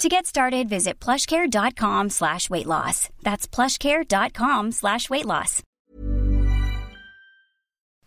To get started, visit plushcare.com slash weight loss. That's plushcare.com slash weight loss.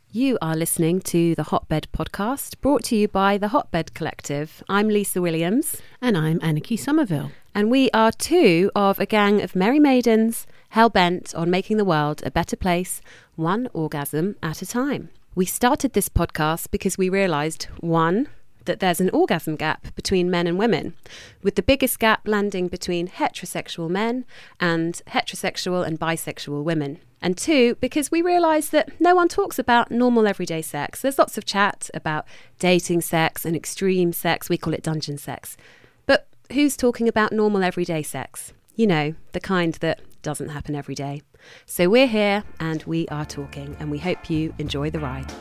You are listening to the Hotbed podcast, brought to you by the Hotbed Collective. I'm Lisa Williams. And I'm Anniki Sommerville. And we are two of a gang of merry maidens hell bent on making the world a better place, one orgasm at a time. We started this podcast because we realised one, that there's an orgasm gap between men and women, with the biggest gap landing between heterosexual men and heterosexual and bisexual women. And two, because we realise that no one talks about normal everyday sex. There's lots of chat about dating sex and extreme sex. We call it dungeon sex. But who's talking about normal everyday sex? You know, the kind that doesn't happen every day. So we're here and we are talking, and we hope you enjoy the ride.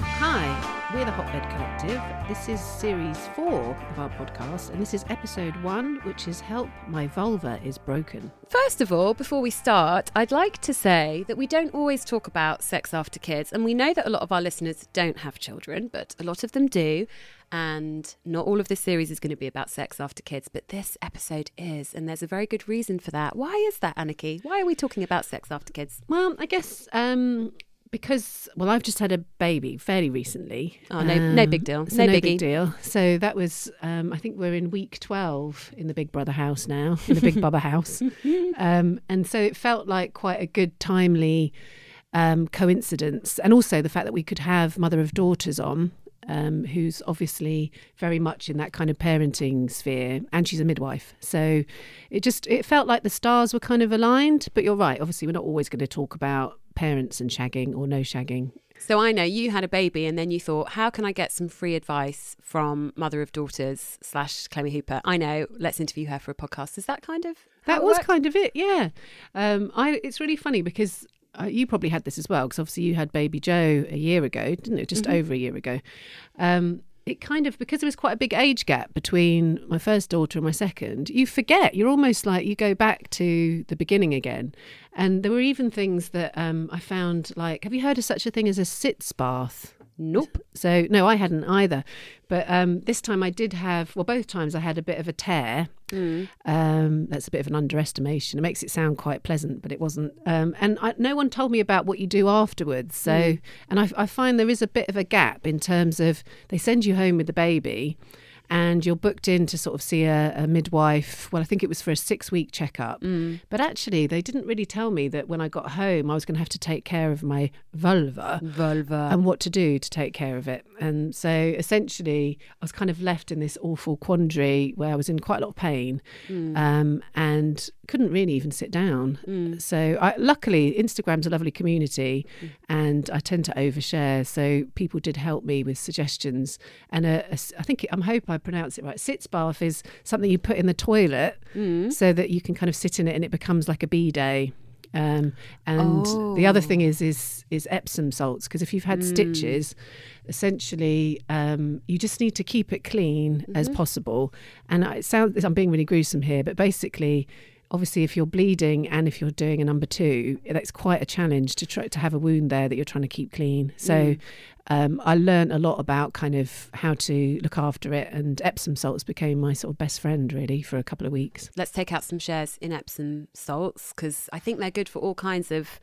Hi. We're the Hotbed Collective. This is series four of our podcast, and this is episode one, which is Help My Vulva is Broken. First of all, before we start, I'd like to say that we don't always talk about sex after kids, and we know that a lot of our listeners don't have children, but a lot of them do. And not all of this series is going to be about sex after kids, but this episode is, and there's a very good reason for that. Why is that, Anniki? Why are we talking about sex after kids? Well, I guess um, because well, I've just had a baby fairly recently. Oh, no, no big deal. Um, so No no, big deal. So that was, um, I think we're in week twelve in the Big Brother house now, in the Big Bubba house, um, and so it felt like quite a good, timely um, coincidence, and also the fact that we could have mother of daughters on. Um, who's obviously very much in that kind of parenting sphere, and she's a midwife. So it just it felt like the stars were kind of aligned. But you're right. Obviously, we're not always going to talk about parents and shagging or no shagging. So I know you had a baby, and then you thought, how can I get some free advice from mother of daughters slash Clemmie Hooper? I know. Let's interview her for a podcast. Is that kind of That was worked? kind of it, yeah. Um, I it's really funny because uh, you probably had this as well because obviously you had baby Joe a year ago, didn't it? Just over a year ago. Um, it kind of because there was quite a big age gap between my first daughter and my second. You forget. You're almost like you go back to the beginning again. And there were even things that um, I found like, have you heard of such a thing as a sitz bath? Nope. So no, I hadn't either. But um, this time I did have. Well, both times I had a bit of a tear. Um, that's a bit of an underestimation. It makes it sound quite pleasant, but it wasn't. Um, and I, no one told me about what you do afterwards. So, and I, I find there is a bit of a gap in terms of they send you home with the baby. And you're booked in to sort of see a, a midwife. Well, I think it was for a six week checkup. But actually, they didn't really tell me that when I got home, I was going to have to take care of my vulva Vulva. and what to do to take care of it. And so essentially, I was kind of left in this awful quandary where I was in quite a lot of pain um, and couldn't really even sit down. Mm. So, I, luckily, Instagram's a lovely community mm. and I tend to overshare. So, people did help me with suggestions. And a, a I think, I'm hoping I pronounce it right. Sitz bath is something you put in the toilet mm. so that you can kind of sit in it and it becomes like a bidet. Um, and the other oh. thing is is is Epsom salts because if you've had stitches, essentially um, you just need to keep it clean as mm-hmm. possible. And it sounds I'm being really gruesome here, but basically, obviously, if you're bleeding and if you're doing a number two, that's quite a challenge to try to have a wound there that you're trying to keep clean. So. Um, I learned a lot about kind of how to look after it, and Epsom salts became my sort of best friend really for a couple of weeks. Let's take out some shares in Epsom salts because I think they're good for all kinds of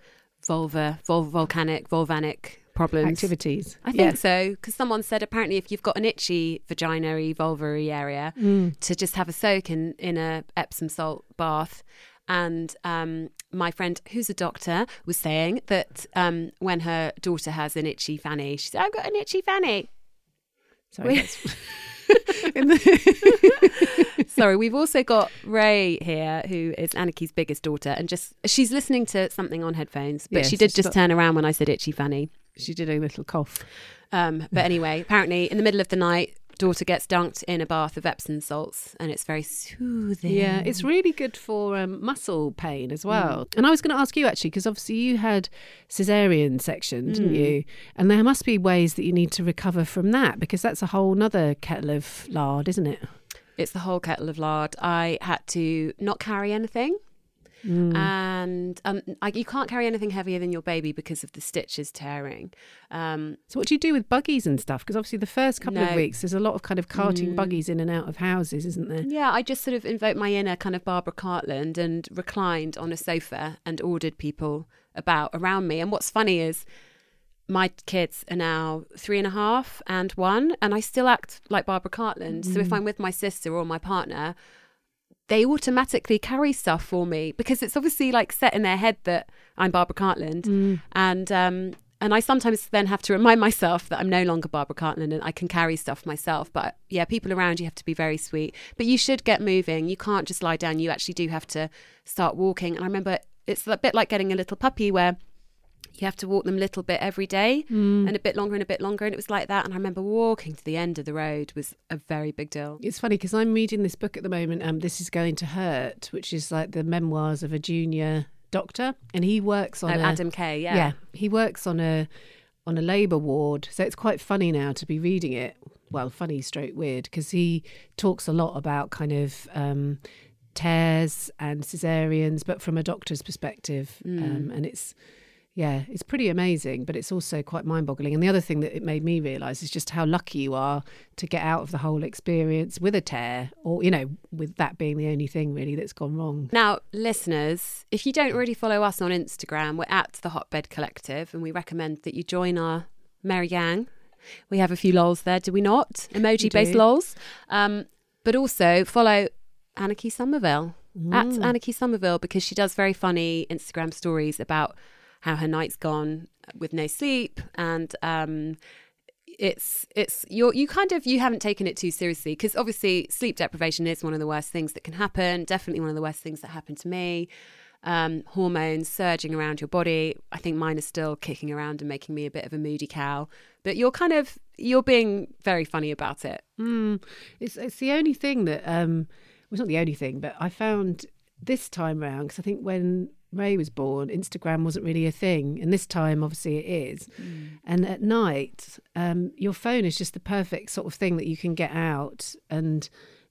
vulva, vul- volcanic, volvanic problems. Activities. I think so because someone said apparently if you've got an itchy vagina vulvary area, Mm. to just have a soak in in a Epsom salt bath. And um, my friend, who's a doctor, was saying that um, when her daughter has an itchy fanny, she said, I've got an itchy fanny. Sorry, We- that's- in the- Sorry, we've also got Ray here, who is Anniki's biggest daughter, and just she's listening to something on headphones, but she did just stop. turn around when I said itchy fanny. she did a little cough. Um, but anyway, apparently, in the middle of the night, daughter gets dunked in a bath of Epsom salts, and it's very soothing. Yeah, it's really good for um, muscle pain as well. And I was going to ask you actually, because obviously you had cesarean section, didn't you? And there must be ways that you need to recover from that because that's a whole nother kettle of lard, isn't it? It's the whole kettle of lard. I had to not carry anything. And um, I, you can't carry anything heavier than your baby because of the stitches tearing. Um, So what do you do with buggies and stuff? Because obviously the first couple of weeks there's a lot of kind of carting buggies in and out of houses, isn't there? Yeah, I just sort of invoked my inner kind of Barbara Cartland and reclined on a sofa and ordered people about around me. And what's funny is my kids are now three and a half and one, and I still act like Barbara Cartland. So if I'm with my sister or my partner, they automatically carry stuff for me because it's obviously like set in their head that I'm Barbara Cartland. And um and I sometimes then have to remind myself that I'm no longer Barbara Cartland and I can carry stuff myself. But yeah, people around you have to be very sweet. But you should get moving. You can't just lie down. You actually do have to start walking. And I remember it's a bit like getting a little puppy where you have to walk them a little bit every day and a bit longer and a bit longer. And it was like that. And I remember walking to the end of the road was a very big deal. It's funny because I'm reading this book at the moment. Um, this is going to hurt, which is like the memoirs of a junior doctor, and he works on Oh, a, Adam Kay, yeah. yeah, he works on a on a labour ward. So it's quite funny now to be reading it. Well, funny stroke weird because he talks a lot about kind of um, tears and cesareans, but from a doctor's perspective, um, and it's. Yeah, it's pretty amazing, but it's also quite mind boggling. And the other thing that it made me realise is just how lucky you are to get out of the whole experience with a tear, or, you know, with that being the only thing really that's gone wrong. Now, listeners, if you don't already follow us on Instagram, we're at the Hotbed Collective, and we recommend that you join our merry gang. We have a few lols there, do we not? Emoji based lols. Um, but also follow Anniki Sommerville at Mm. Anniki Sommerville because she does very funny Instagram stories about how her night's gone with no sleep. And um, it's it's you're you kind of you haven't taken it too seriously because obviously sleep deprivation is one of the worst things that can happen definitely one of the worst things that happened to me. Um, hormones surging around your body i think mine are still kicking around and making me a bit of a moody cow. But you're kind of you're being very funny about it. Mm, it's it's the only thing that um, well, it's not the only thing, but I found this time around because I think when Ray was born, Instagram wasn't really a thing, and this time obviously it is. And at night, um, your phone is just the perfect sort of thing that you can get out and.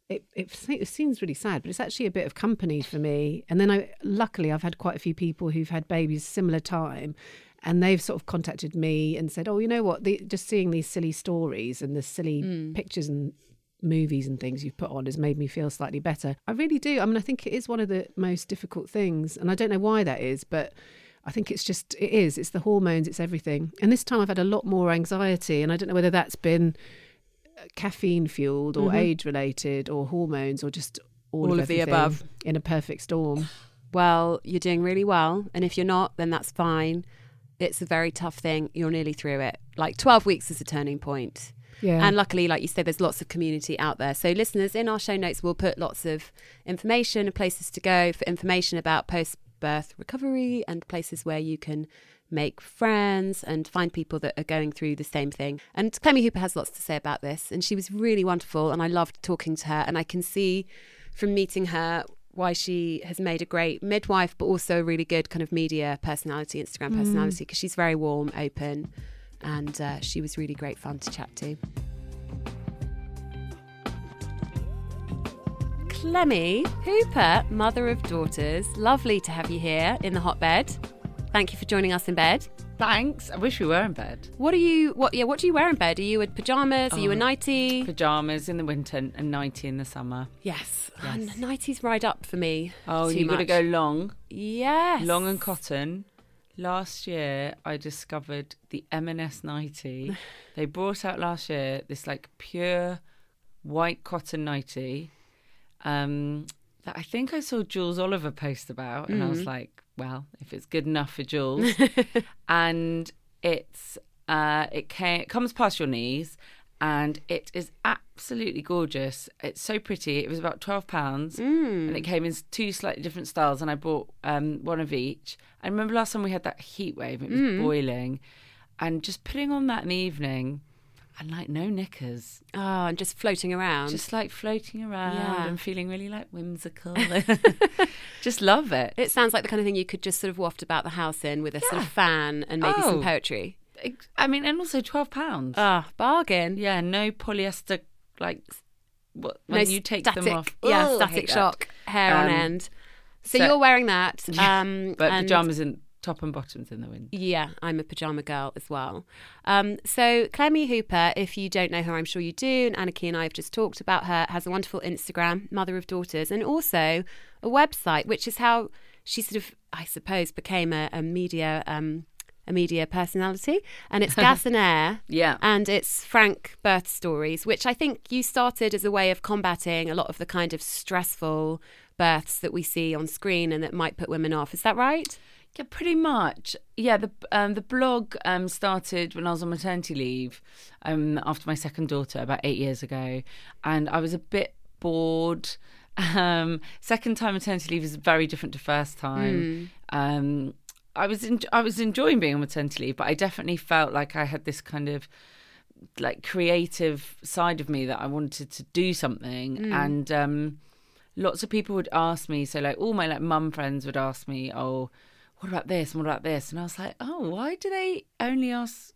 It, it, it seems really sad, but it's actually a bit of company for me. And then I, luckily, I've had quite a few people who've had babies similar time, and they've sort of contacted me and said, "Oh, you know what? The, just seeing these silly stories and the silly pictures and movies and things you've put on has made me feel slightly better. I really do. I mean, I think it is one of the most difficult things, and I don't know why that is, but I think it's just it is. It's the hormones. It's everything. And this time I've had a lot more anxiety, and I don't know whether that's been uh, caffeine fueled or mm-hmm. age related or hormones or just all, All of, of the above. in a perfect storm. well you're doing really well and if you're not then that's fine it's a very tough thing you're nearly through it like 12 weeks is a turning point Yeah. And luckily, like you said, there's lots of community out there. So, listeners, in our show notes, we'll put lots of information and places to go for information about post birth recovery and places where you can make friends and find people that are going through the same thing. And Clemmie Hooper has lots to say about this. And she was really wonderful. And I loved talking to her. And I can see from meeting her why she has made a great midwife, but also a really good kind of media personality, Instagram mm. personality, because she's very warm, open, and uh, she was really great fun to chat to. Clemmie Hooper, mother of daughters, lovely to have you here in the hotbed. Thank you for joining us in bed. Thanks. I wish we were in bed. What are you? What? Yeah. What do you wear in bed? Are you in pajamas? Are you a Oh. nightie? Pajamas in the winter and nighty in the summer. yes. Yes. Nighties ride up for me. Oh, you got to go long, Yes. long and cotton. Last year, I discovered the M&S nighty. they brought out last year this like pure white cotton nighty. Um, that I think I saw Jools Oliver post about, and I was like, well, if it's good enough for Jools, and it's uh, it came, it comes past your knees, and it is absolutely gorgeous. It's so pretty. It was about twelve pounds, mm. and it came in two slightly different styles, and I bought um, one of each. I remember last time we had that heat wave; it was mm. boiling, and just putting on that in the evening. And like no knickers, Oh, and just floating around. just like floating around Yeah. and feeling really like whimsical. just love it. it sounds like the kind of thing you could just sort of waft about the house in with a sort of fan and maybe some Oh. poetry. I mean, and also twelve pounds. Ah, bargain. yeah, no polyester like what no when you take static, them off. Yeah, I static hate that. shock, hair on Um, end. So, so- you're wearing that. Um, But and- pajamas in top and bottoms in the wind. Yeah, I'm a pajama girl as well. Um, so Clemmie Hooper, if you don't know her, I'm sure you do. And Anniki and I have just talked about her. Has a wonderful Instagram, Mother of Daughters, and also a website, which is how she sort of, I suppose, became a, a media. Um, a media personality, and it's Gas and Air, Yeah. and it's Frank birth stories, which I think you started as a way of combating a lot of the kind of stressful births that we see on screen and that might put women off. Is that right? Yeah, pretty much. Yeah, the um, the blog um, started when I was on maternity leave um, after my second daughter about eight years ago, and I was a bit bored. Um, second time maternity leave is very different to first time. Um, I was en- I was enjoying being on maternity leave, but I definitely felt like I had this kind of like creative side of me that I wanted to do something, and um, lots of people would ask me. So like all my like mum friends would ask me, "Oh, what about this? and What about this?" And I was like, "Oh, why do they only ask?"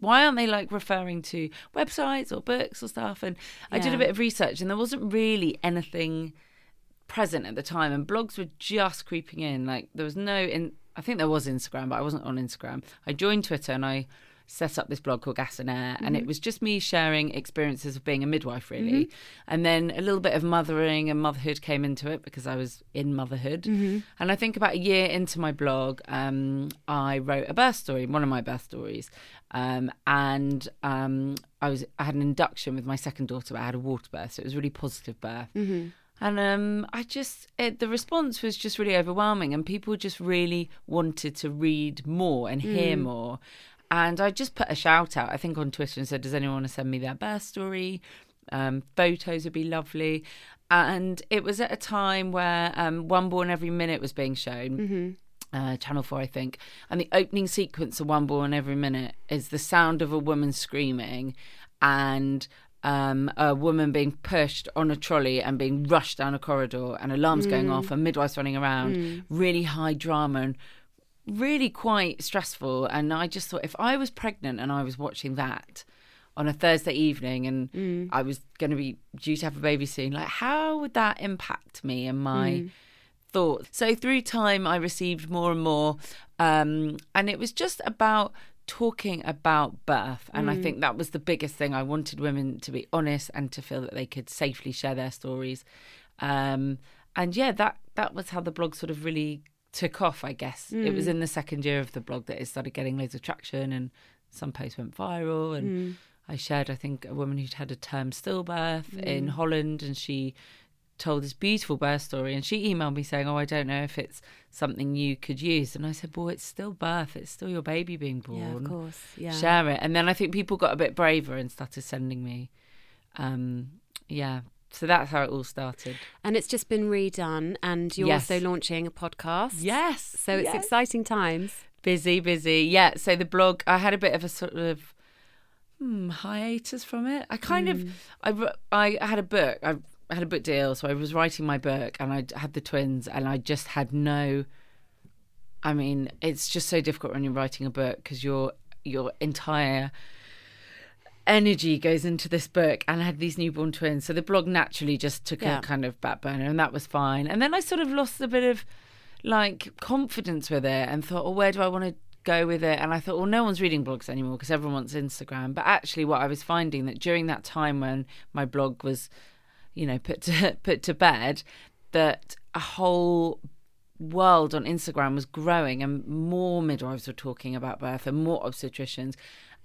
Why aren't they like referring to websites or books or stuff? And I did a bit of research, and there wasn't really anything present at the time, and blogs were just creeping in. Like there was no in. I think there was Instagram, but I wasn't on Instagram. I joined Twitter and I set up this blog called Gas and Air, and it was just me sharing experiences of being a midwife, really. And then a little bit of mothering and motherhood came into it because I was in motherhood. And I think about a year into my blog, um, I wrote a birth story, one of my birth stories, um, and um, I was I had an induction with my second daughter. But I had a water birth, so it was a really positive birth. And um, I just, it, the response was just really overwhelming, and people just really wanted to read more and hear more. And I just put a shout out, I think, on Twitter and said, Does anyone want to send me their birth story? Um, photos would be lovely. And it was at a time where um, One Born Every Minute was being shown. Uh, Channel 4, I think. And the opening sequence of One Born Every Minute is the sound of a woman screaming and um, a woman being pushed on a trolley and being rushed down a corridor and alarms going off and midwives running around. Really high drama and really quite stressful. And I just thought if I was pregnant and I was watching that on a Thursday evening and I was going to be due to have a baby soon, like how would that impact me and my thoughts? So through time, I received more and more. Um, and it was just about talking about birth. And I think mm. that was the biggest thing. I wanted women to be honest and to feel that they could safely share their stories. Um, and yeah, that, that was how the blog sort of really took off, I guess. It was mm. in the second year of the blog that it started getting loads of traction and some posts went viral. And mm. I shared, I think, a woman who'd had a term stillbirth in Holland and she told this beautiful birth story and she emailed me saying, Oh, I don't know if it's something you could use. And I said, Well, it's still birth, it's still your baby being born. Yeah, of course. Yeah. Share it. And then I think people got a bit braver and started sending me um yeah. So that's how it all started. And it's just been redone, and you're Yes. also launching a podcast. Yes. So it's yes. exciting times. Busy, busy. Yeah. So the blog, I had a bit of a sort of hmm, hiatus from it. I kind of, I, wr- I had a book. I, I had a book deal, so I was writing my book, and I had the twins, and I just had no. I mean, it's just so difficult when you're writing a book because your your entire energy goes into this book and I had these newborn twins. So the blog naturally just took Yeah. a kind of back burner and that was fine. And then I sort of lost a bit of like confidence with it and thought, well, where do I want to go with it? And I thought, well, no one's reading blogs anymore because everyone wants Instagram. But actually, what I was finding that during that time when my blog was, you know, put to put to bed, that a whole world on Instagram was growing and more midwives were talking about birth and more obstetricians.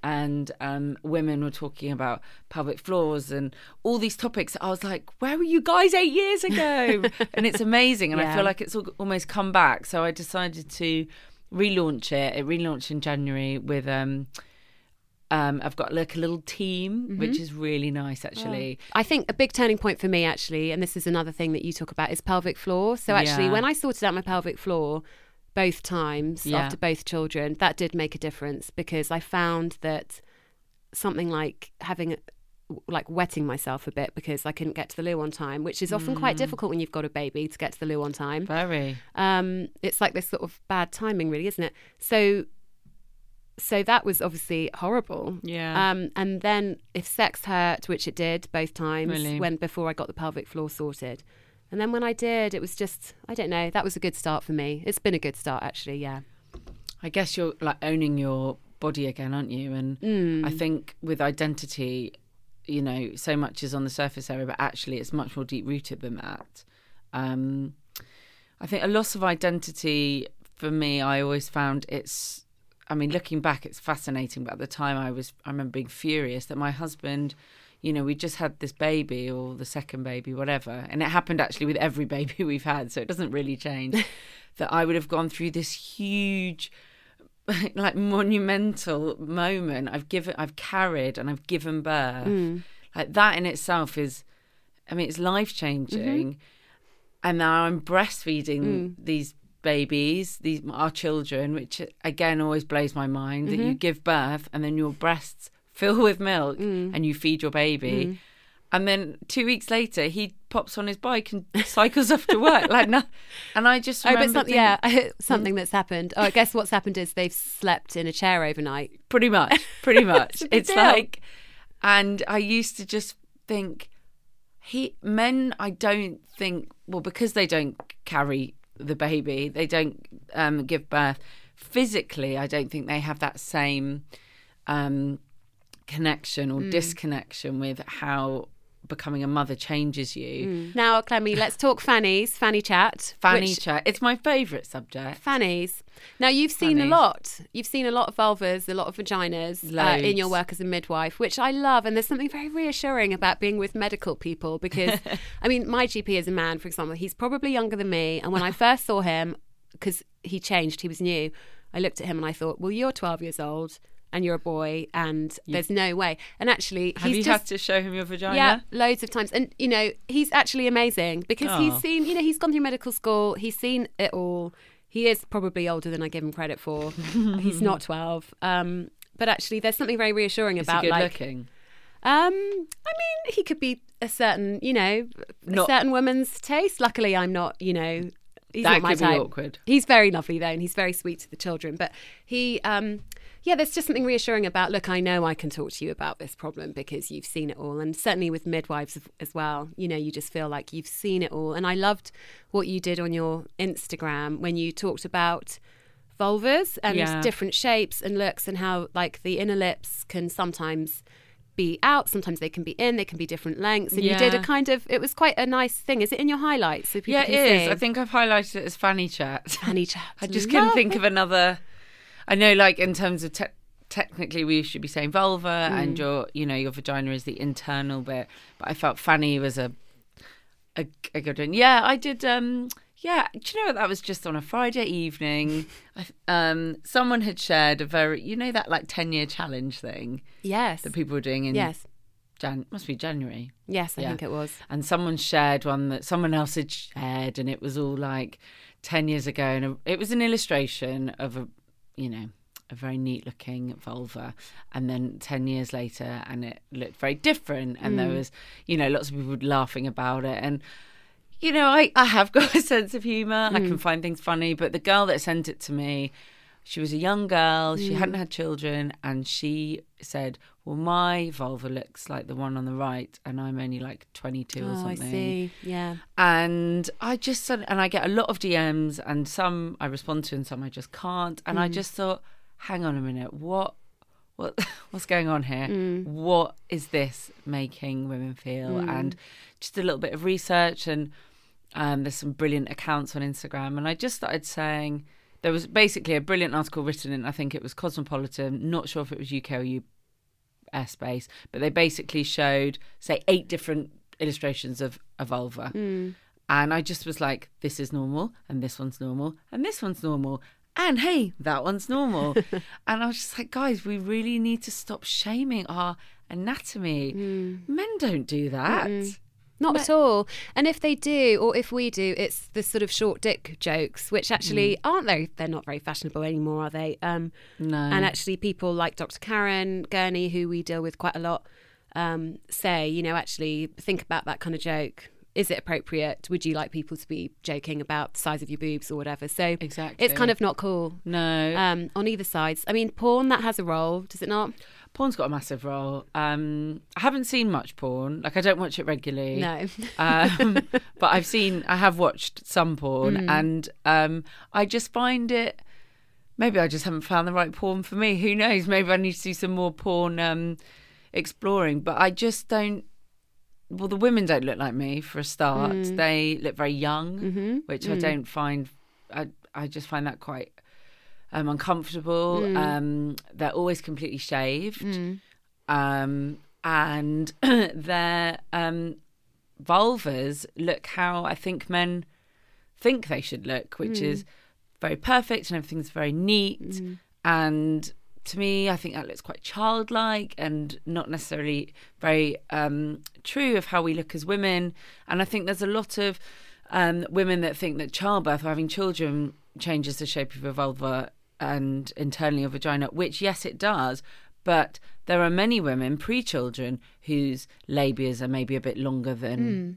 and um, women were talking about pelvic floors and all these topics. I was like, where were you guys eight years ago? and it's amazing. And I feel like it's al- almost come back. So I decided to relaunch it. It relaunched in January with. Um, um, I've got like a little team, which is really nice actually. I think a big turning point for me, actually, and this is another thing that you talk about, is pelvic floor. So, actually, Yeah. when I sorted out my pelvic floor both times Yeah. after both children, that did make a difference because I found that something like having like wetting myself a bit because I couldn't get to the loo on time, which is often Mm. quite difficult when you've got a baby to get to the loo on time. Very. Um, it's like this sort of bad timing, really, isn't it? So, so that was obviously horrible. Yeah. Um, and then if sex hurt, which it did both times, Really? when before I got the pelvic floor sorted, and then when I did, it was just I don't know. That was a good start for me. It's been a good start actually. Yeah. I guess you're like owning your body again, aren't you? And Mm. I think with identity, you know, so much is on the surface area, but actually it's much more deep rooted than that. Um, I think a loss of identity for me, I always found it's. I mean, looking back, it's fascinating. But at the time, I was. I remember being furious that my husband. You know, we just had this baby or the second baby, whatever, and it happened actually with every baby we've had, so it doesn't really change. that I would have gone through this huge like monumental moment I've given I've carried and I've given birth mm. like that in itself is I mean it's life changing mm-hmm. and now I'm breastfeeding mm. these babies these our children which again always blows my mind that you mm-hmm. give birth and then your breasts fill with milk mm. and you feed your baby mm. and then two weeks later he pops on his bike and cycles off to work like no and I just Oh, but some, thinking- yeah, something that's happened. Oh, I guess what's happened is they've slept in a chair overnight. pretty much pretty much it's deal. like and i used to just think he men i don't think well because they don't carry the baby. They don't um, give birth. Physically i don't think they have that same um, connection or disconnection with how becoming a mother changes you Now, Clemmie, let's talk fannies, fanny chat. fanny which- chat it's my favorite subject Fannies. Now you've seen a lot. You've seen a lot of vulvas, a lot of vaginas uh, in your work as a midwife, which I love. And there's something very reassuring about being with medical people because, I mean, my GP is a man, for example. He's probably younger than me, and when I first saw him, because he changed, he was new. I looked at him and I thought, well, you're 12 years old and you're a boy, and there's no way. And actually, have he's you just had to show him your vagina yeah, loads of times. And, you know, he's actually amazing because he's Oh. seen, you know, he's gone through medical school, he's seen it all. He is probably older than I give him credit for. he's not 12. Um, but actually, there's something very reassuring is about good like, looking um, I mean, he could be a certain, you know, Not- a certain woman's taste. Luckily, I'm not, you know, he's That not my could be type. awkward. He's very lovely though, and he's very sweet to the children. But he, um, yeah, there's just something reassuring about. Look, I know I can talk to you about this problem because you've seen it all, and certainly with midwives as- well. You know, you just feel like you've seen it all. And I loved what you did on your Instagram when you talked about vulvas and Yeah. different shapes and looks and how like the inner lips can sometimes be out sometimes they can be in they can be different lengths and you did a kind of it was quite a nice thing is it in your highlights so Yeah, it is. see? I think I've highlighted it as fanny chat. Fanny chat. I just couldn't think of another. I know, like in terms of te- technically, we should be saying vulva, Mm. and your, you know, your vagina is the internal bit. But I felt fanny was a a, a good one. Yeah, I did. um Yeah, do you know what? That was just on a Friday evening. I, um, someone had shared a very, you know, that like ten year challenge thing yes that people were doing in yes Jan. Must be January. yes i Yeah. think it was and someone shared one that someone else had shared and it was all like 10 years ago and it was an illustration of a you know a very neat looking vulva. And then 10 years later and it looked very different. And there hmm. was you know lots of people laughing about it. And you know i, I have got a sense of humor i can hmm. find things funny. But the girl that sent it to me she was a young girl. She hmm. hadn't had children. And she said well my vulva looks like the one on the right and i'm only like 22 or oh i see yeah and I just said, and I get a lot of DMs, and some I respond to, and some I just can't. And I mm. just thought, hang on a minute, what, what, what's going on here? Mm. What is this making women feel? Mm. And just a little bit of research, and um, there's some brilliant accounts on Instagram, and I just started saying. There was basically a brilliant article written in, I think it was Cosmopolitan, not sure if it was UK or airspace, but they basically showed, say, eight different illustrations of a vulva. Mm. And I just was like, this is normal, and this one's normal, and this one's normal. And hey, that one's normal. and I was just like, guys, we really need to stop shaming our anatomy. Mm. Men don't do that. Not at all. And if they do, or if we do, it's the sort of short dick jokes, which actually aren't very, they're not very fashionable anymore, are they? Um, No. And actually, people like Dr. Karen Gurney, who we deal with quite a lot, um, say, you know, actually think about that kind of joke. Is it appropriate? Would you like people to be joking about the size of your boobs or whatever? So Exactly. it's kind of not cool no. um, on either sides. I mean, porn that has a role, does it not? Porn's got a massive role. Um, I haven't seen much porn. Like I don't watch it regularly. No. um, but I've seen. I have watched some porn, Mm. and um, I just find it. Maybe I just haven't found the right porn for me. Who knows? Maybe I need to do some more porn um, exploring. But I just don't. Well, the women don't look like me for a start. Mm. They look very young, Mm-hmm. which I don't find. I I just find that quite um, uncomfortable. Mm. Um, they're always completely shaved, um, and their um, vulvas look how I think men think they should look, which is very perfect and everything's very neat. And to me, I think that looks quite childlike and not necessarily very um, true of how we look as women. And I think there's a lot of um, women that think that childbirth or having children changes the shape of a vulva and internally your vagina, which, yes, it does. But there are many women pre children whose labias are maybe a bit longer than hmm.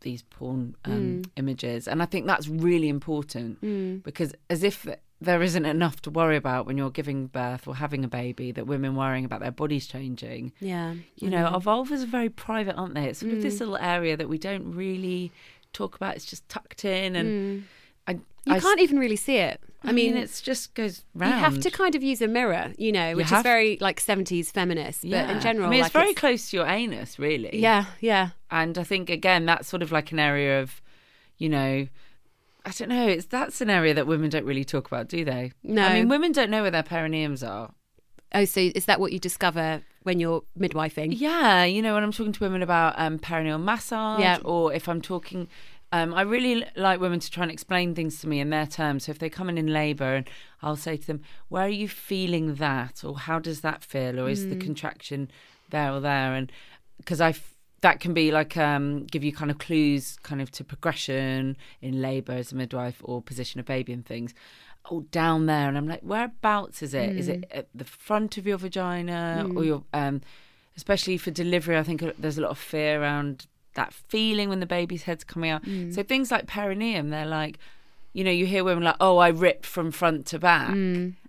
these porn um, hmm. images. And I think that's really important hmm. because, as if there isn't enough to worry about when you're giving birth or having a baby, that women worrying about their bodies changing. Yeah. You know, our vulvas are very private, aren't they? It's sort of this little area that we don't really talk about. It's just tucked in, and I, You I- can't even really see it. I, I mean, mean, it's just goes round. You have to kind of use a mirror, you know, which is very like 70s feminist, but in general, I mean, it's like, very close to your anus, really. Yeah, yeah. and I think again that's sort of like an area of, you know, I don't know. It's that's an area that women don't really talk about, do they? No. I mean, women don't know where their perineums are. Oh, so is that what you discover when you're midwifing? Yeah, you know, when I'm talking to women about um, perineal massage, Yeah. or if I'm talking, um, I really like women to try and explain things to me in their terms. So if they come in in labour, and I'll say to them, "Where are you feeling that?" or "How does that feel?" or "Is the contraction there or there?" and because I. f- That can be like um, give you kind of clues, kind of to progression in labour as a midwife or position of baby and things. Oh, down there, and I'm like, whereabouts is it? Is it at the front of your vagina or your um, especially for delivery, I think there's a lot of fear around that feeling when the baby's head's coming out. So things like perineum, they're like, you know, you hear women like, oh, I ripped from front to back.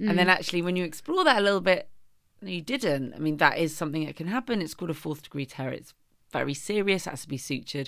And then actually, when you explore that a little bit, you didn't. I mean, that is something that can happen. It's called a fourth degree tear. It's very serious, it has to be sutured.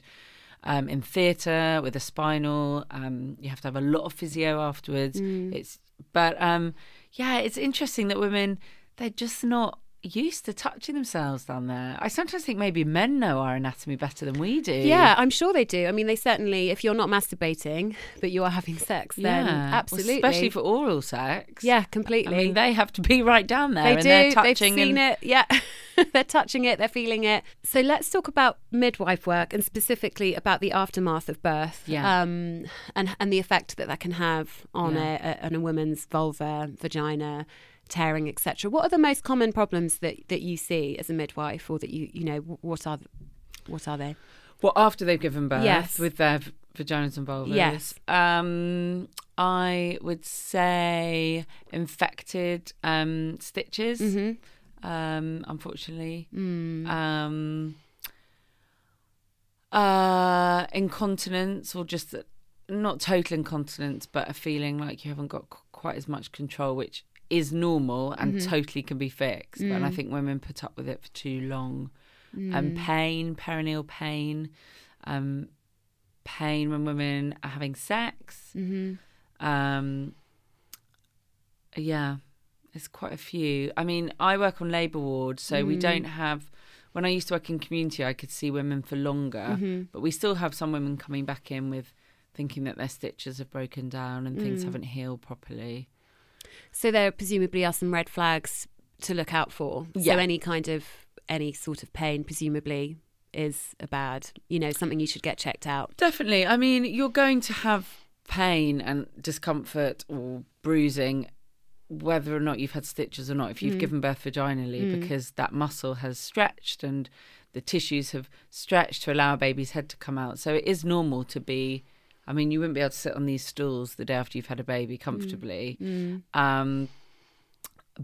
Um, in theatre with a spinal, um, you have to have a lot of physio afterwards. It's but um, yeah, it's interesting that women they're just not used to touching themselves down there. I sometimes think maybe men know our anatomy better than we do. Yeah, I'm sure they do. I mean, they certainly, if you're not masturbating, but you are having sex, then Yeah. Well, absolutely. especially for oral sex. yeah, completely. I mean, they have to be right down there. They and do. They're They've touching seen and, it. Yeah, they're touching it. They're feeling it. So let's talk about midwife work and specifically about the aftermath of birth. Yeah. Um, and and the effect that that can have on Yeah. a, a on a woman's vulva, vagina, tearing, etc. What are the most common problems that that you see as a midwife, or that you you know what are what are they? Well, after they've given birth Yes. with their v- vaginas and vulvas. Yes. Um, I would say infected um, stitches. Mm-hmm. Um, unfortunately. Mm. Um, uh, incontinence or just not total incontinence, but a feeling like you haven't got qu- quite as much control, which is normal and Mm-hmm. totally can be fixed. But Mm. I think women put up with it for too long. Um, pain, perineal pain, um, pain when women are having sex. Mm-hmm. Um, yeah, there's quite a few. I mean, I work on labour wards, so Mm. we don't have. When I used to work in community, I could see women for longer, Mm-hmm. but we still have some women coming back in with thinking that their stitches have broken down and things Mm. haven't healed properly. So there presumably are some red flags to look out for. Yeah. So any kind of any sort of pain, presumably, is a bad, you know, something you should get checked out. Definitely. I mean, you're going to have pain and discomfort or bruising whether or not you've had stitches or not if you've mm. given birth vaginally mm. because that muscle has stretched and the tissues have stretched to allow a baby's head to come out. So it is normal to be I mean, you wouldn't be able to sit on these stools the day after you've had a baby comfortably. Mm. Mm. Um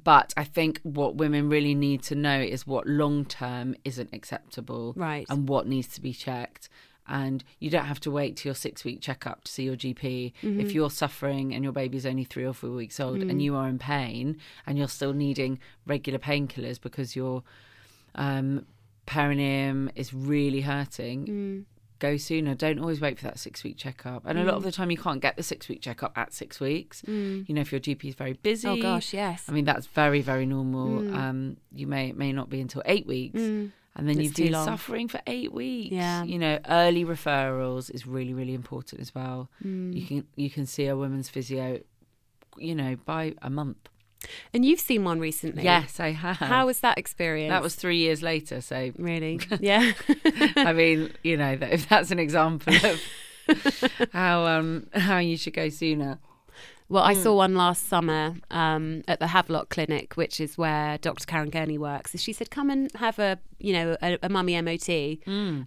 but I think what women really need to know is what long term isn't acceptable Right. and what needs to be checked. And you don't have to wait till your six week checkup to see your GP. If mm-hmm. you're suffering and your baby's only three or four weeks old and mm. you are in pain and you're still needing regular painkillers because your um, perineum is really hurting, go sooner. Don't always wait for that six week checkup. And a lot of the time, you can't get the six week checkup at six weeks. You know, if your GP is very busy. Oh, gosh, yes. I mean, that's very, very normal. Um, you may may not be until eight weeks, and then It's you've been long. suffering for eight weeks. Yeah. you know, early referrals is really, really important as well. Mm. You can you can see a women's physio, you know, by a month. And you've seen one recently. Yes, I have. How was that experience? that was three years later. So really, yeah. I mean, you know, if that's an example of how um how you should go sooner. Well. I saw one last summer um, at the Havelock Clinic, which is where Dr. Karen Gurney works. And she said, "Come and have a, you know, a, a mummy MOT,"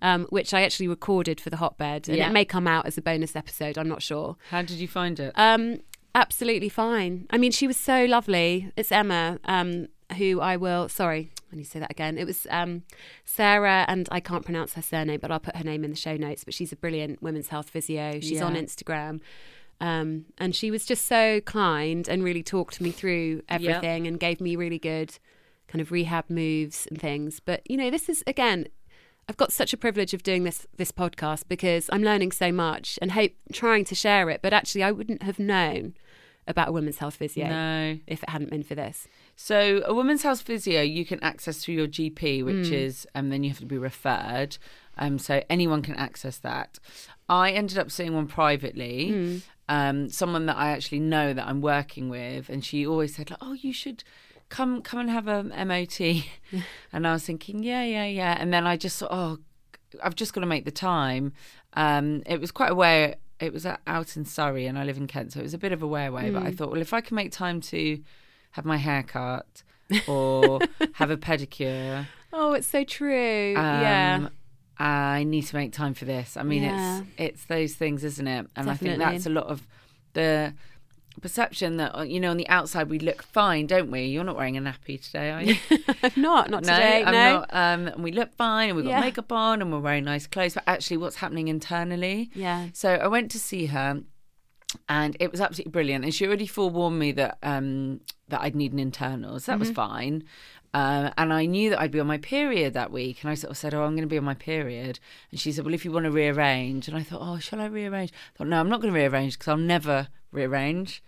um, which I actually recorded for the hotbed, and. Yeah. it may come out as a bonus episode. I'm not sure. How did you find it? Um, absolutely fine. I mean, she was so lovely. It's Emma, um, who I will. Sorry, I need to say that again. It was um, Sarah, and I can't pronounce her surname, but I'll put her name in the show notes. But she's a brilliant women's health physio. She's on Instagram. Um, and she was just so kind and really talked me through everything and gave me really good kind of rehab moves and things. But you know, this is again, I've got such a privilege of doing this this podcast because I'm learning so much and hope trying to share it. But actually, I wouldn't have known about a women's health physio No. if it hadn't been for this. So a women's health physio you can access through your GP, which Hmm. is and then you have to be referred. Um, so anyone can access that. I ended up seeing one privately. Hmm. Um, someone that I actually know that I'm working with, and she always said like, "Oh, you should." Come, come and have a MOT, and I was thinking, yeah, yeah, yeah, and then I just thought, oh, I've just got to make the time. Um, it was quite a way. It was out in Surrey, and I live in Kent, so it was a bit of a way away. But I Hmm. thought, well, if I can make time to have my hair cut or have a pedicure, Oh, it's so true. um, yeah. I need to make time for this. I mean, Yeah. it's it's those things, isn't it? And I think that's a lot of the perception that uh, you know on the outside we look fine, don't we? You're not wearing a nappy today, are you? Not, not no, today. I'm no. not. Um, and we look fine, and we've got Yeah. makeup on, and we're wearing nice clothes. But actually, what's happening internally? Yeah. So I went to see her, and it was absolutely brilliant. And she already forewarned me that um, that I'd need an internal, so that was fine. Um, and I knew that I'd be on my period that week, and I sort of said, "Oh, I'm going to be on my period." And she said, "Well, if you want to rearrange," and I thought, "Oh, shall I rearrange?" I thought, "No, I'm not going to rearrange because I'll never rearrange."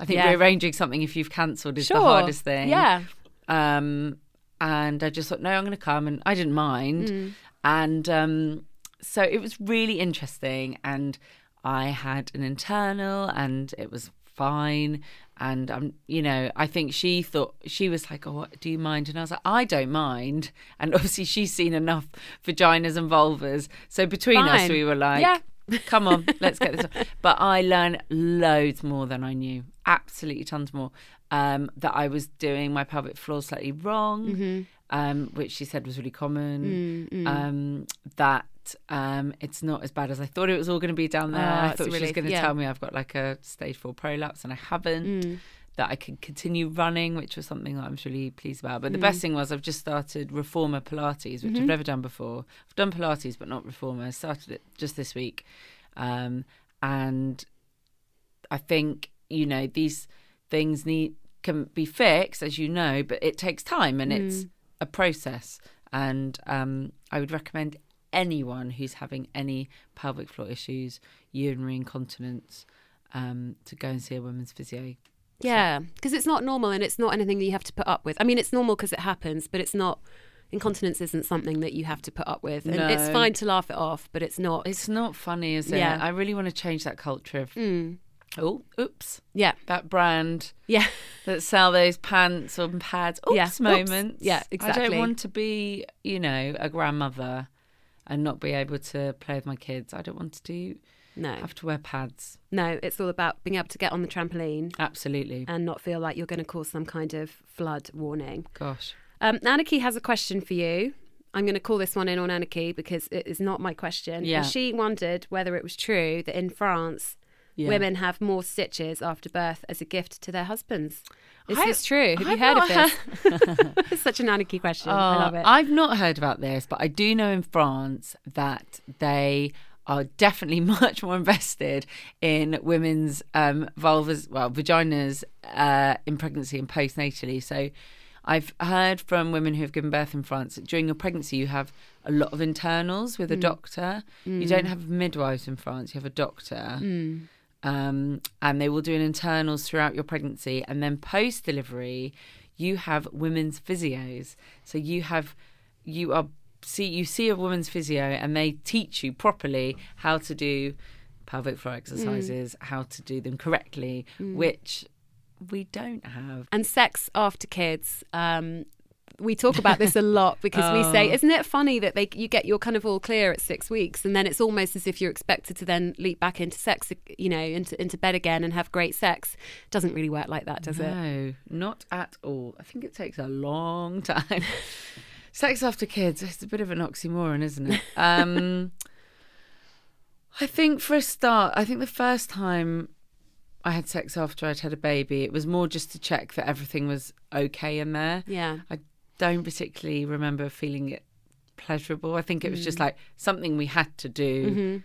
I think Yeah. rearranging something if you've cancelled is Sure. the hardest thing. Yeah. Um, and I just thought, no, I'm going to come, and I didn't mind. And um, so it was really interesting, and I had an internal, and it was fine. And I'm, um, you know, I think she thought she was like, "Oh, what, do you mind?" And I was like, "I don't mind." And obviously, she's seen enough vaginas and vulvas, so between us, we were like, Yeah. Come on, let's get this. on. But I learned loads more than I knew. Absolutely tons more. Um, that I was doing my pelvic floor slightly wrong, Mm-hmm. um, which she said was really common. Mm, Um, that um, it's not as bad as I thought it was all going to be down there. Ah, I thought a she was going to yeah. tell me I've got like a stage four prolapse, and I haven't. Mm. That I could continue running, which was something that I was really pleased about. But the Mm. best thing was I've just started Reformer Pilates, which Mm-hmm. I've never done before. I've done Pilates, but not Reformer. I started it just this week, um, and I think you know these things need can be fixed, as you know, but it takes time and it's a process. And um, I would recommend anyone who's having any pelvic floor issues, urinary incontinence, um, to go and see a women's physio. Yeah, because it's not normal and it's not anything that you have to put up with. I mean, it's normal because it happens, but it's not. Incontinence isn't something that you have to put up with, and it's fine to laugh it off, but it's not. It's not funny, is it? Yeah. I really want to change that culture of Mm. Oh, oops. Yeah. That brand Yeah. that sell those pants or pads. Oops Yeah, oops. moments. Yeah, exactly. I don't want to be, you know, a grandmother and not be able to play with my kids. I don't want to do No. have to wear pads. No, it's all about being able to get on the trampoline Absolutely. and not feel like you're going to cause some kind of flood warning. Gosh. Um, Anniki has a question for you. I'm going to call this one in on Anniki because it is not my question. Yeah. And she wondered whether it was true that in France, Yeah. women have more stitches after birth as a gift to their husbands. Is I- this true? Have you I've heard of this? it's such an Anniki question. I Oh, love it. I've not heard about this, but I do know in France that they are definitely much more invested in women's um, vulvas, well, vaginas uh, in pregnancy and postnatally. So I've heard from women who have given birth in France that during your pregnancy you have a lot of internals with a doctor. You don't have midwives in France, you have a doctor. Um, and they will do an internals throughout your pregnancy. And then post delivery, you have women's physios. So you have, you are, see, you see a woman's physio and they teach you properly how to do pelvic floor exercises, how to do them correctly, which we don't have. and sex after kids. Um, we talk about this a lot because we say, Oh. isn't it funny that they you get your kind of all clear at six weeks, and then it's almost as if you're expected to then leap back into sex, you know, into into bed again and have great sex. Doesn't really work like that, does it? No, not at all. I think it takes a long time. Sex after kids, it's a bit of an oxymoron, isn't it? Um, I think for a start, I think the first time I had sex after I'd had a baby, it was more just to check that everything was okay in there. Yeah. I don't particularly remember feeling it pleasurable. I think it was just like something we had to do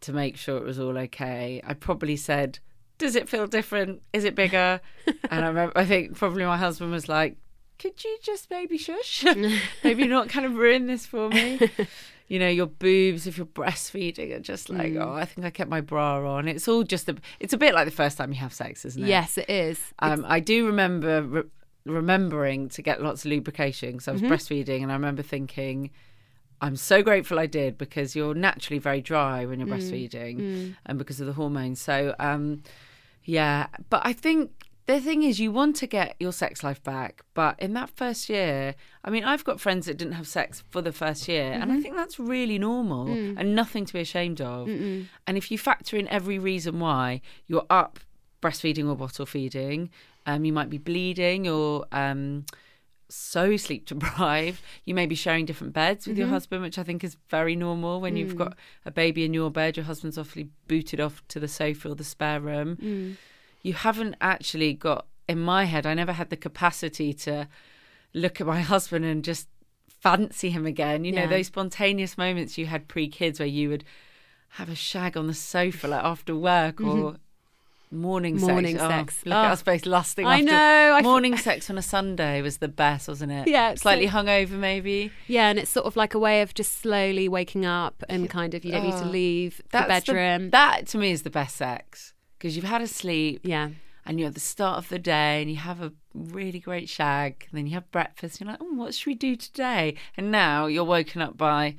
to make sure it was all okay. I probably said, "Does it feel different? Is it bigger?" and I remember, I think probably my husband was like, "Could you just maybe shush? maybe not kind of ruin this for me." You know, your boobs if you're breastfeeding are just like, oh, I think I kept my bra on. It's all just a. It's a bit like the first time you have sex, isn't it? Yes, it is. Um, I do remember re- remembering to get lots of lubrication because I was breastfeeding, and I remember thinking, I'm so grateful I did because you're naturally very dry when you're breastfeeding, and because of the hormones. So, um, yeah, but I think. The thing is, you want to get your sex life back, but in that first year, I mean, I've got friends that didn't have sex for the first year, and I mm-hmm. think that's really normal mm. and nothing to be ashamed of. And if you factor in every reason why you're up breastfeeding or bottle feeding, um, you might be bleeding or um, so sleep deprived. You may be sharing different beds with your mm-hmm. husband, which I think is very normal when you've mm. got a baby in your bed. Your husband's awfully booted off to the sofa or the spare room. Mm. You haven't actually got, in my head, I never had the capacity to look at my husband and just fancy him again. You know, Yeah. those spontaneous moments you had pre kids where you would have a shag on the sofa like after work mm-hmm. or morning, Morning sex. Oh, sex. look Oh. at ah. us both lusting. I after- know, I f- morning sex on a Sunday was the best, wasn't it? Yeah, slightly so- hungover maybe. Yeah, and it's sort of like a way of just slowly waking up and kind of you don't need to Oh, leave the bedroom. that to me is the best sex because you've had a sleep. yeah. and you're at the start of the day and you have a really great shag and then you have breakfast and you're like oh what should we do today and now you're woken up by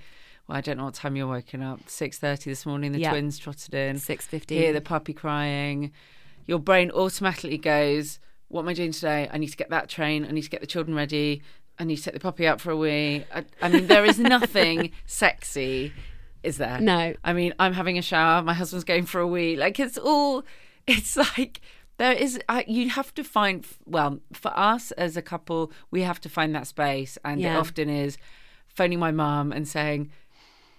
well i don't know what time you're woken up 6.30 this morning the Yeah. twins trotted in 6:15. hear the puppy crying your brain automatically goes what am i doing today i need to get that train i need to get the children ready i need to take the puppy out for a wee i, I mean there is nothing sexy is there No. I mean, I'm having a shower. My husband's going for a wee. Like it's all. It's like there is. I, you have to find. Well, for us as a couple, we have to find that space, and it often is phoning my mum and saying.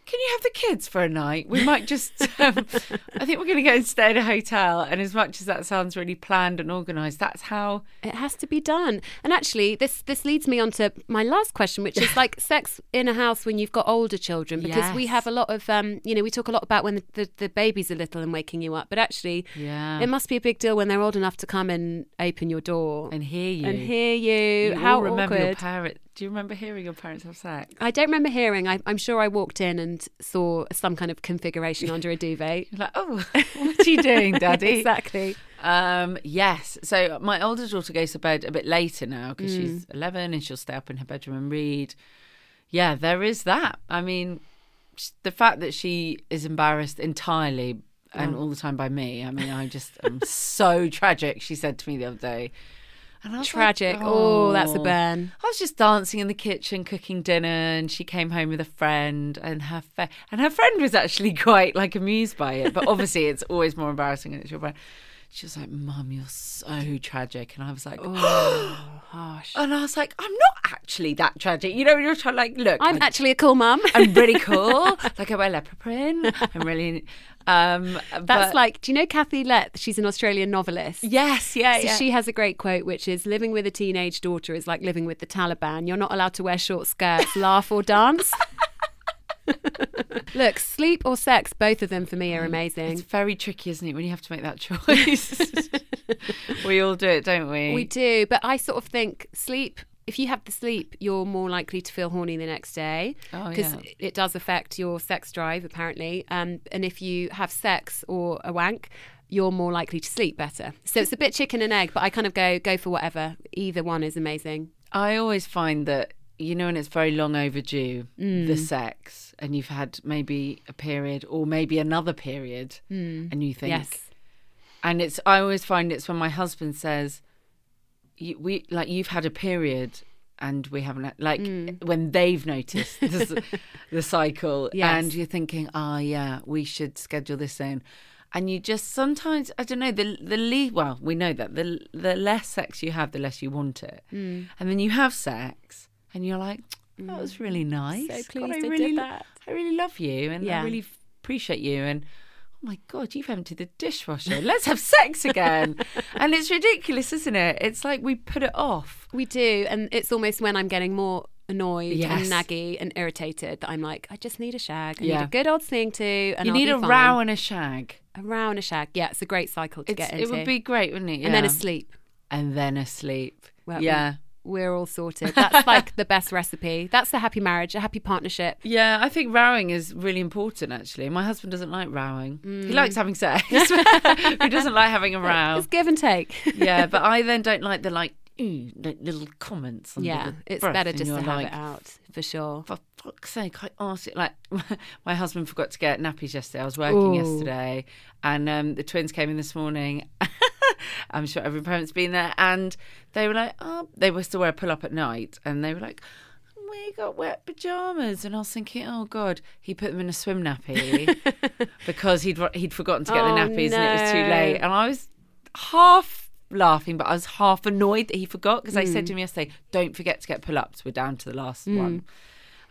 Can you have the kids for a night? We might just. Um, I think we're going to go and stay at a hotel. And as much as that sounds really planned and organised, that's how. It has to be done. And actually, this this leads me on to my last question, which is like sex in a house when you've got older children, because we have a lot of, um, you know, we talk a lot about when the, the, the babies are little and waking you up, but actually, Yeah. it must be a big deal when they're old enough to come and open your door And hear you. and hear you. You How all remember your awkward. parent. Do you remember hearing your parents have sex? I don't remember hearing. I, I'm sure I walked in and saw some kind of configuration under a duvet. You're like, oh, what are you doing, Daddy? exactly. Um, yes. So my older daughter goes to bed a bit later now because Mm. she's 11 and she'll stay up in her bedroom and read. Yeah, there is that. I mean, the fact that she is embarrassed entirely and all the time by me. I mean, I just am so tragic. She said to me the other day. Was like, Tragic. Oh, that's a oh. burn. I was just dancing in the kitchen, cooking dinner, and she came home with a friend, and her fa- and her friend was actually quite like amused by it. But obviously, it's always more embarrassing when it's your friend. She was like, "Mum, you're so tragic," and I was like, Oh, harsh. and I was like, "I'm not actually that tragic." You know, you're trying like, look, I'm I- actually a cool mum. I'm really cool. like I wear leopard print. I'm really. Um, That's but- like, do you know Kathy Lette? She's an Australian novelist. yes, yeah, So yeah. she has a great quote, which is living with a teenage daughter is like living with the Taliban. You're not allowed to wear short skirts, laugh, or dance. Look, sleep or sex, both of them for me are amazing. It's very tricky, isn't it, when you have to make that choice? we all do it, don't we? We do, but I sort of think sleep. If you have the sleep, you're more likely to feel horny the next day Oh, because yeah. it does affect your sex drive, apparently. Um, and if you have sex or a wank, you're more likely to sleep better. So it's a bit chicken and egg, but I kind of go go for whatever. Either one is amazing. I always find that you know, and it's very long overdue, Mm. the sex, and you've had maybe a period or maybe another period, and you think, Mm. Yes. and it's I always find it's when my husband says, you, "We like you've had a period." And we haven't like Mm. when they've noticed the, the cycle, Yes. and you're thinking, "Ah, yeah, we should schedule this in." And you just sometimes, I don't know, the the le- well, we know that the the less sex you have, the less you want it, Mm. and then you have sex, and you're like, mm, "That was really nice. So God, pleased I I did really, lo- that." I really love you, and Yeah. I really appreciate you, and oh my god, you've emptied the dishwasher. Let's have sex again. and it's ridiculous, isn't it? It's like we put it off. We do, and it's almost when I'm getting more annoyed Yes. and naggy and irritated that I'm like, I just need a shag. I Yeah. need a good old sing to, and you I'll need a fine. row and a shag. a row and a shag. Yeah, it's a great cycle to It's, get into. it would be great, wouldn't it? and then Yeah. a sleep. And then a sleep. Well, yeah. We're all sorted. That's like the best recipe. That's the happy marriage, a happy partnership. Yeah, I think rowing is really important actually. My husband doesn't like rowing. Mm. He likes having sex. he doesn't like having a row. It's give and take. yeah, but I then don't like the like, ooh, little comments. Yeah, it's better just to have like, it out for sure. For fuck's sake, I asked it. Like, my husband forgot to get nappies yesterday. I was working Ooh. yesterday, and um, the twins came in this morning. I'm sure every parent's been there, and they were like, oh, they were still wear a pull up at night, and they were like. We got wet pajamas, and I was thinking, "Oh God!" He put them in a swim nappy because he'd he'd forgotten to get the Oh, nappies, and it was too late. And I was half laughing, but I was half annoyed that he forgot because I Mm. said to him yesterday, "Don't forget to get pull-ups. We're down to the last one."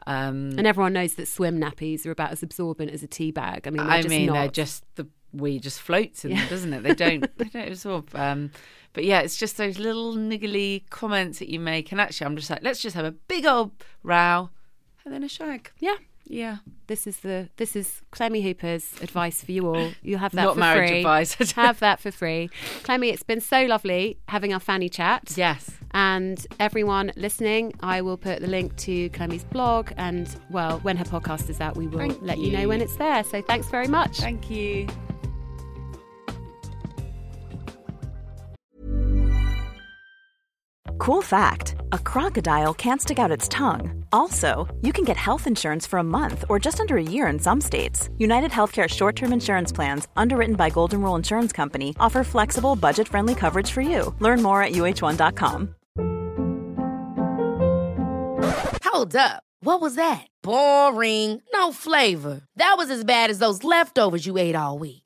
Um, And everyone knows that swim nappies are about as absorbent as a tea bag. I mean, they're I just mean, not. they're just the wee just floats in Yeah. them, doesn't it? They don't they don't absorb. Um, but yeah, it's just those little niggly comments that you make, and actually, I'm just like, let's just have a big old row, and then a shag. yeah. Yeah, This is the this is Clemmie Hooper's advice for you all. You'll have that Not for marriage free. advice. have that for free. Clemmie, it's been so lovely having our fanny chat. yes. And everyone listening, I will put the link to Clemmie's blog and well, when her podcast is out, we will Thank let you. know when it's there. So thanks very much. Thank you. Cool fact a crocodile can't stick out its tongue. Also, you can get health insurance for a month or just under a year in some states. United Healthcare short term insurance plans, underwritten by Golden Rule Insurance Company, offer flexible, budget friendly coverage for you. Learn more at uh1.com. Hold up. What was that? Boring. No flavor. That was as bad as those leftovers you ate all week.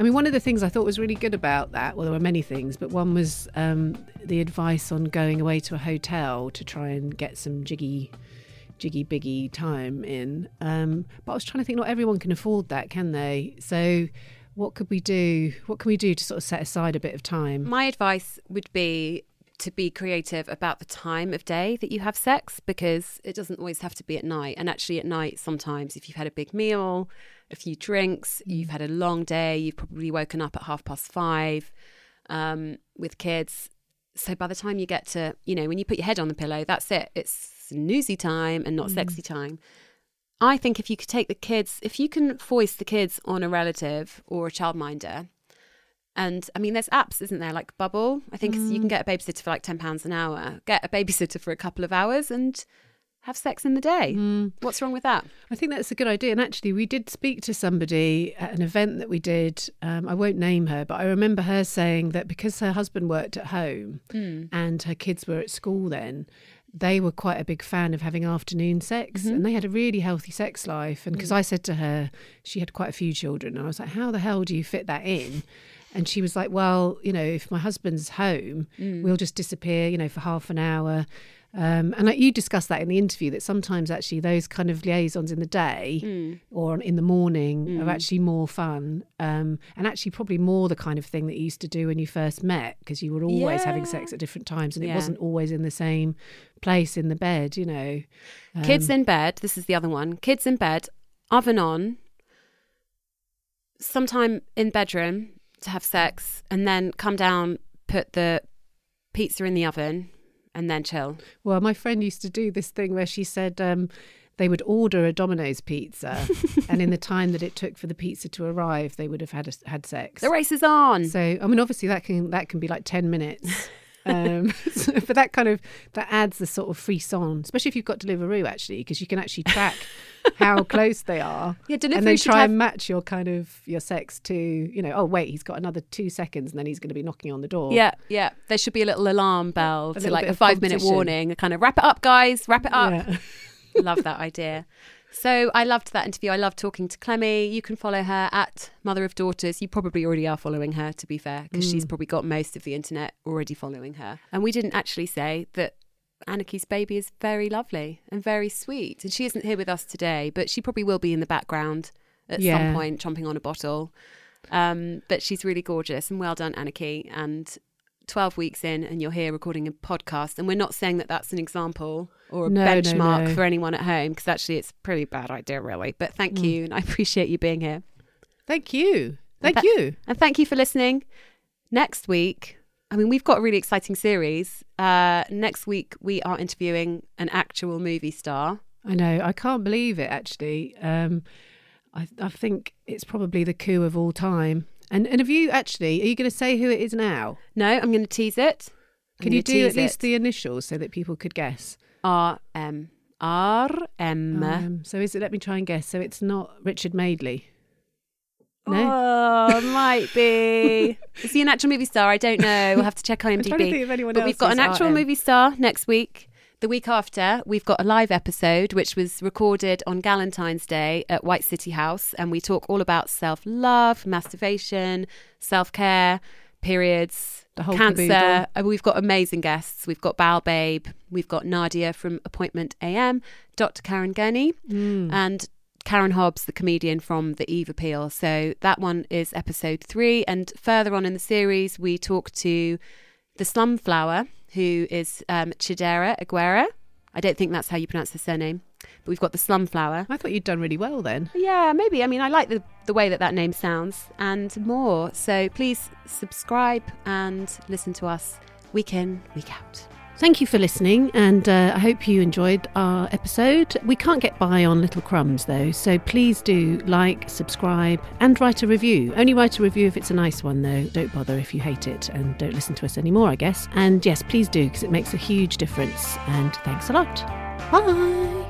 I mean, one of the things I thought was really good about that, well, there were many things, but one was um, the advice on going away to a hotel to try and get some jiggy, jiggy biggy time in. Um, but I was trying to think, not everyone can afford that, can they? So, what could we do? What can we do to sort of set aside a bit of time? My advice would be to be creative about the time of day that you have sex because it doesn't always have to be at night. And actually, at night, sometimes if you've had a big meal, a few drinks, mm. you've had a long day, you've probably woken up at half past five um, with kids. So by the time you get to, you know, when you put your head on the pillow, that's it. It's newsy time and not mm. sexy time. I think if you could take the kids, if you can foist the kids on a relative or a childminder, and I mean, there's apps, isn't there? Like Bubble. I think you can mm. get a babysitter for like ten pounds an hour. Get a babysitter for a couple of hours and have sex in the day. Mm. What's wrong with that? I think that's a good idea. And actually, we did speak to somebody at an event that we did. Um, I won't name her, but I remember her saying that because her husband worked at home hmm. and her kids were at school then, they were quite a big fan of having afternoon sex mm-hmm. and they had a really healthy sex life. And hmm. because I said to her, she had quite a few children, and I was like, how the hell do you fit that in? And she was like, well, you know, if my husband's home, hmm. we'll just disappear, you know, for half an hour. Um, and you discussed that in the interview that sometimes actually those kind of liaisons in the day or in the morning are actually more fun um, and actually probably more the kind of thing that you used to do when you first met because you were always having sex at different times and it wasn't always in the same place in the bed, you know. Kids Um, in bed. This is the other one. Kids in bed, oven on, sometime in bedroom to have sex, and then come down, put the pizza in the oven, and then chill. Well, my friend used to do this thing where she said um, they would order a Domino's pizza, and in the time that it took for the pizza to arrive, they would have had a, had sex. The race is on. So, I mean, obviously that can that can be like ten minutes. um, so- but that kind of that adds the sort of frisson, especially if you've got Deliveroo actually, because you can actually track how close they are. Yeah, and then Deliveroo try have- and match your kind of your sex to you know. Oh wait, he's got another two seconds, and then he's going to be knocking on the door. Yeah, yeah. There should be a little alarm bell to like a five minute warning, a kind of wrap it up, guys, wrap it up. Yeah. Love that idea. So I loved that interview. I love talking to Clemmie. You can follow her at Mother of Daughters. You probably already are following her, to be fair, because she's probably got most of the internet already following her. And we didn't actually say that Anniki's baby is very lovely and very sweet. And she isn't here with us today, but she probably will be in the background at Yeah. some point, chomping on a bottle. Um, but she's really gorgeous and well done, Anarchy. And 12 weeks in, and you're here recording a podcast. And we're not saying that that's an example or a No, no, benchmark no. for anyone at home, because actually it's a pretty bad idea, really. But thank you. And I appreciate you being here. Thank you. Thank Tha- you. And thank you for listening. Next week, I mean, we've got a really exciting series. Uh, next week, we are interviewing an actual movie star. I know. I can't believe it. Actually, um, I, I think it's probably the coup of all time. And and have you actually? Are you going to say who it is now? No, I'm going to tease it. I'm Can you do at least it. the initials so that people could guess? R M R M? So is it? Let me try and guess. So it's not Richard Madeley. No. Oh, might be. Is he an actual movie star? I don't know. We'll have to check IMDb. trying to think of anyone but we've got an actual RM. movie star next week. The week after, we've got a live episode which was recorded on Galentine's Day at White City House, and we talk all about self love, masturbation, self care, periods, The whole cancer. caboodle. We've got amazing guests. We've got Bal Babe, we've got Nadia from Appointment AM, Dr. Karen Gurney, Mm. and Karen Hobbs, the comedian from The Eve Appeal. So that one is episode three. And further on in the series, we talk to the Slumflower, who is um, Chidera Eggerue. I don't think that's how you pronounce her surname, but we've got the Slumflower. I thought you'd done really well then. Yeah, maybe. I mean, I like the, the way that that name sounds and more. So please subscribe and listen to us week in, week out. Thank you for listening, and uh, I hope you enjoyed our episode. We can't get by on little crumbs though, so please do like, subscribe, and write a review. Only write a review if it's a nice one though. Don't bother if you hate it and don't listen to us anymore, I guess. And yes, please do because it makes a huge difference. And thanks a lot. Bye.